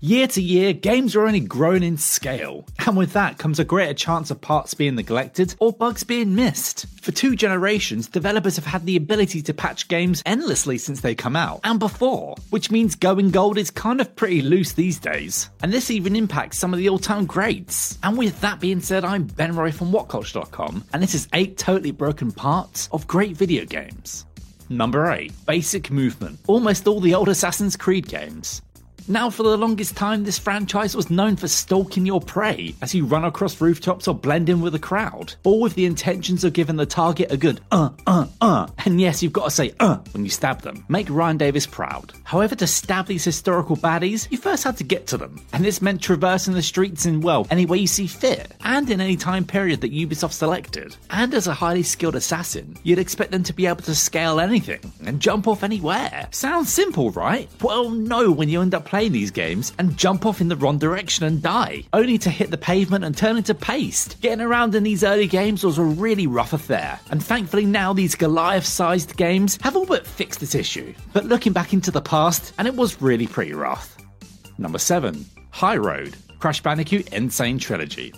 Year to year, games are only grown in scale, and with that comes a greater chance of parts being neglected or bugs being missed. For two generations, developers have had the ability to patch games endlessly since they come out, and before, which means going gold is kind of pretty loose these days. And this even impacts some of the all time greats. And with that being said, I'm Ben Roy from WhatCulture.com, and this is 8 totally broken parts of great video games. Number 8 Basic Movement. Almost all the old Assassin's Creed games. Now, for the longest time, this franchise was known for stalking your prey as you run across rooftops or blend in with a crowd, all with the intentions of giving the target a good uh, uh, uh. And yes, you've got to say uh when you stab them. Make Ryan Davis proud. However, to stab these historical baddies, you first had to get to them, and this meant traversing the streets in, well, any way you see fit, and in any time period that Ubisoft selected. And as a highly skilled assassin, you'd expect them to be able to scale anything and jump off anywhere. Sounds simple, right? Well, no, when you end up playing these games and jump off in the wrong direction and die, only to hit the pavement and turn into paste. Getting around in these early games was a really rough affair, and thankfully now these Goliath sized games have all but fixed this issue. But looking back into the past, and it was really pretty rough. Number 7 High Road Crash Bandicoot N. Sane Trilogy.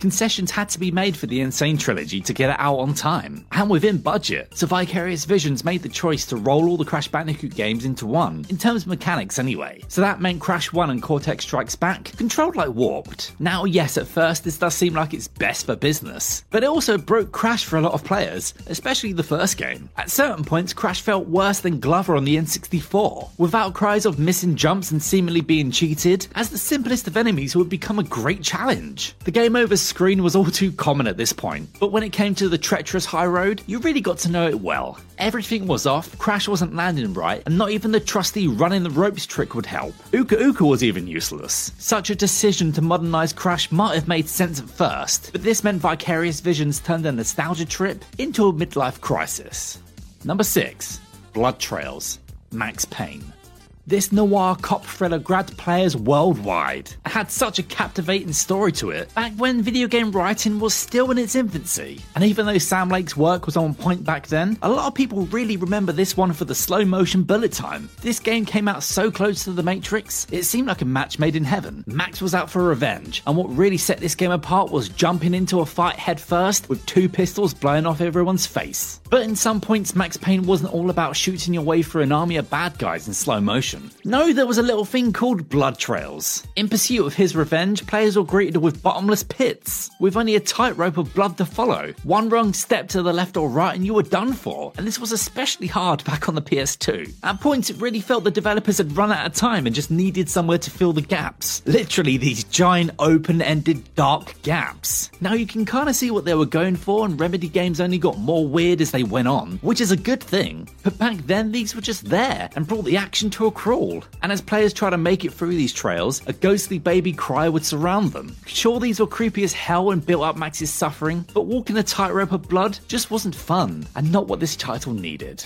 Concessions had to be made for the N. Sane trilogy to get it out on time, and within budget, so Vicarious Visions made the choice to roll all the Crash Bandicoot games into one, in terms of mechanics anyway. So that meant Crash 1 and Cortex Strikes Back controlled like warped. Now, yes, at first this does seem like it's best for business, but it also broke Crash for a lot of players, especially the first game. At certain points, Crash felt worse than Glover on the N64, without cries of missing jumps and seemingly being cheated, as the simplest of enemies would become a great challenge. The game over screen was all too common at this point, but when it came to the treacherous high road, you really got to know it well. Everything was off, Crash wasn't landing right, and not even the trusty running the ropes trick would help. Uka Uka was even useless. Such a decision to modernise Crash might have made sense at first, but this meant Vicarious Visions turned a nostalgia trip into a midlife crisis. Number 6 Blood Trails Max Payne. This noir cop thriller grabbed players worldwide and had such a captivating story to it back when video game writing was still in its infancy. And even though Sam Lake's work was on point back then, a lot of people really remember this one for the slow motion bullet time. This game came out so close to The Matrix, it seemed like a match made in heaven. Max was out for revenge, and what really set this game apart was jumping into a fight head first with two pistols blowing off everyone's face. But in some points, Max Payne wasn't all about shooting your way through an army of bad guys in slow motion. No, there was a little thing called blood trails. In pursuit of his revenge, players were greeted with bottomless pits, with only a tightrope of blood to follow. One wrong step to the left or right and you were done for, and this was especially hard back on the PS2. At points, it really felt the developers had run out of time and just needed somewhere to fill the gaps. Literally, these giant open ended dark gaps. Now you can kind of see what they were going for, and Remedy games only got more weird as they went on, which is a good thing. But back then, these were just there and brought the action to a And as players try to make it through these trails, a ghostly baby cry would surround them. Sure, these were creepy as hell and built up Max's suffering, but walking a tightrope of blood just wasn't fun, and not what this title needed.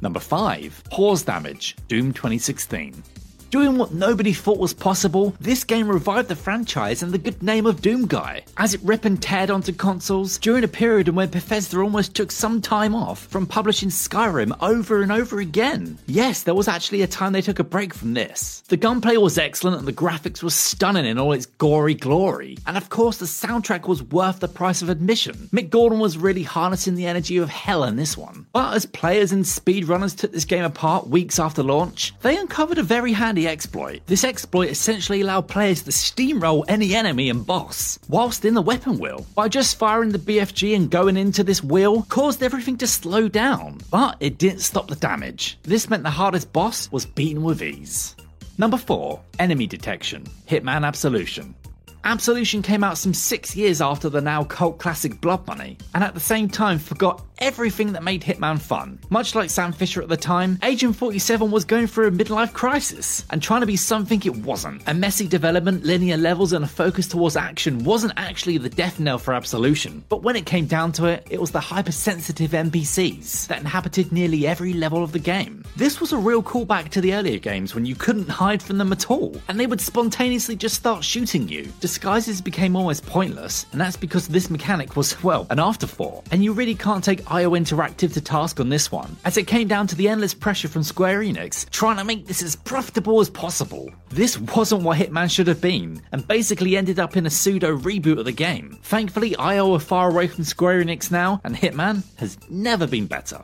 Number 5 Pause Damage, Doom 2016. Doing what nobody thought was possible, this game revived the franchise and the good name of Doom Guy, as it rip and teared onto consoles during a period when Bethesda almost took some time off from publishing Skyrim over and over again. Yes, there was actually a time they took a break from this. The gunplay was excellent and the graphics were stunning in all its gory glory, and of course the soundtrack was worth the price of admission. Mick Gordon was really harnessing the energy of hell in this one. But as players and speedrunners took this game apart weeks after launch, they uncovered a very handy exploit. This exploit essentially allowed players to steamroll any enemy and boss, whilst in the weapon wheel. By just firing the BFG and going into this wheel, caused everything to slow down, but it didn't stop the damage. This meant the hardest boss was beaten with ease. Number 4. Enemy Detection Hitman Absolution. Absolution came out some six years after the now cult classic Blood Money, and at the same time forgot everything that made Hitman fun. Much like Sam Fisher at the time, Agent 47 was going through a midlife crisis and trying to be something it wasn't. A messy development, linear levels, and a focus towards action wasn't actually the death knell for Absolution, but when it came down to it, it was the hypersensitive NPCs that inhabited nearly every level of the game. This was a real callback to the earlier games when you couldn't hide from them at all, and they would spontaneously just start shooting you. Disguises became almost pointless, and that's because this mechanic was, well, an afterthought, and you really can't take IO Interactive to task on this one, as it came down to the endless pressure from Square Enix trying to make this as profitable as possible. This wasn't what Hitman should have been, and basically ended up in a pseudo reboot of the game. Thankfully, IO are far away from Square Enix now, and Hitman has never been better.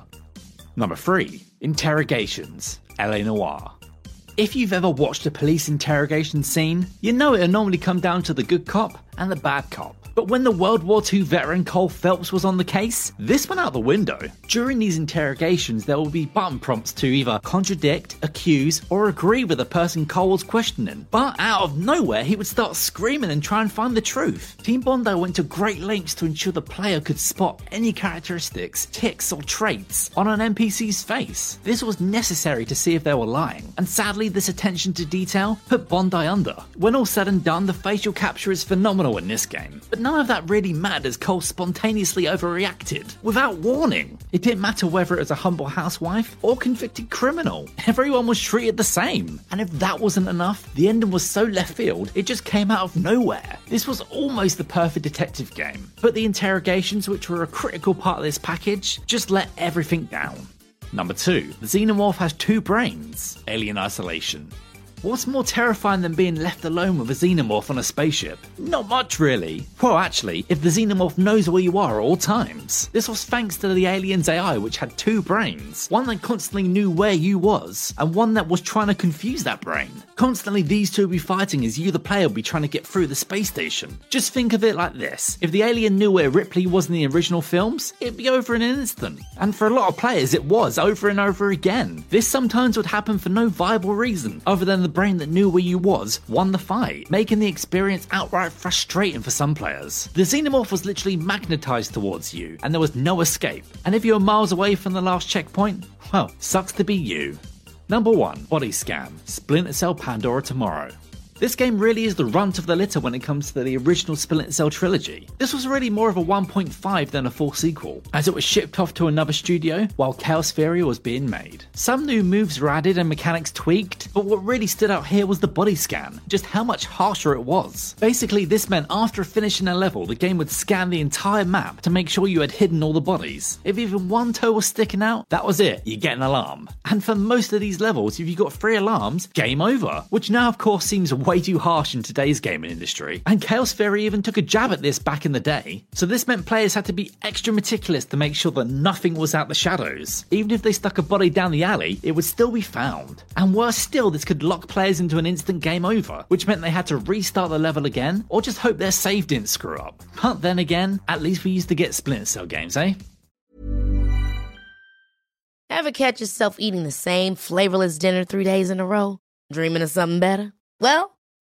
Number 3 Interrogations LA Noire. If you've ever watched a police interrogation scene, you know it'll normally come down to the good cop and the bad cop. But when the World War II veteran Cole Phelps was on the case, this went out the window. During these interrogations, there will be button prompts to either contradict, accuse, or agree with the person Cole was questioning. But out of nowhere, he would start screaming and try and find the truth. Team Bondi went to great lengths to ensure the player could spot any characteristics, tics, or traits on an NPC's face. This was necessary to see if they were lying, and sadly, this attention to detail put Bondi under. When all said and done, the facial capture is phenomenal in this game, but none of that really mattered as Cole spontaneously overreacted, without warning. It didn't matter whether it was a humble housewife or convicted criminal. Everyone was treated the same. And if that wasn't enough, the ending was so left field, it just came out of nowhere. This was almost the perfect detective game, but the interrogations, which were a critical part of this package, just let everything down. Number 2. The Xenomorph has two brains. Alien Isolation. What's more terrifying than being left alone with a xenomorph on a spaceship? Not much, really. Well, actually, if the xenomorph knows where you are at all times. This was thanks to the alien's AI, which had two brains one that constantly knew where you was, and one that was trying to confuse that brain. Constantly, these two would be fighting as you, the player, would be trying to get through the space station. Just think of it like this if the alien knew where Ripley was in the original films, it'd be over in an instant. And for a lot of players, it was over and over again. This sometimes would happen for no viable reason other than the brain that knew where you was won the fight, making the experience outright frustrating for some players. The xenomorph was literally magnetized towards you, and there was no escape. And if you were miles away from the last checkpoint, well, sucks to be you. Number 1 Body Scan Splinter Cell Pandora Tomorrow. This game really is the runt of the litter when it comes to the original Splinter Cell trilogy. This was really more of a 1.5 than a full sequel, as it was shipped off to another studio while Chaos Theory was being made. Some new moves were added and mechanics tweaked, but what really stood out here was the body scan, just how much harsher it was. Basically, this meant after finishing a level, the game would scan the entire map to make sure you had hidden all the bodies. If even one toe was sticking out, that was it, you get an alarm. And for most of these levels, if you got three alarms, game over, which now of course seems way too harsh in today's gaming industry, and Chaos Theory even took a jab at this back in the day. So this meant players had to be extra meticulous to make sure that nothing was out the shadows. Even if they stuck a body down the alley, it would still be found. And worse still, this could lock players into an instant game over, which meant they had to restart the level again, or just hope their save didn't screw up. But then again, at least we used to get Splinter Cell games, eh? Ever catch yourself eating the same flavorless dinner three days in a row? Dreaming of something better? Well,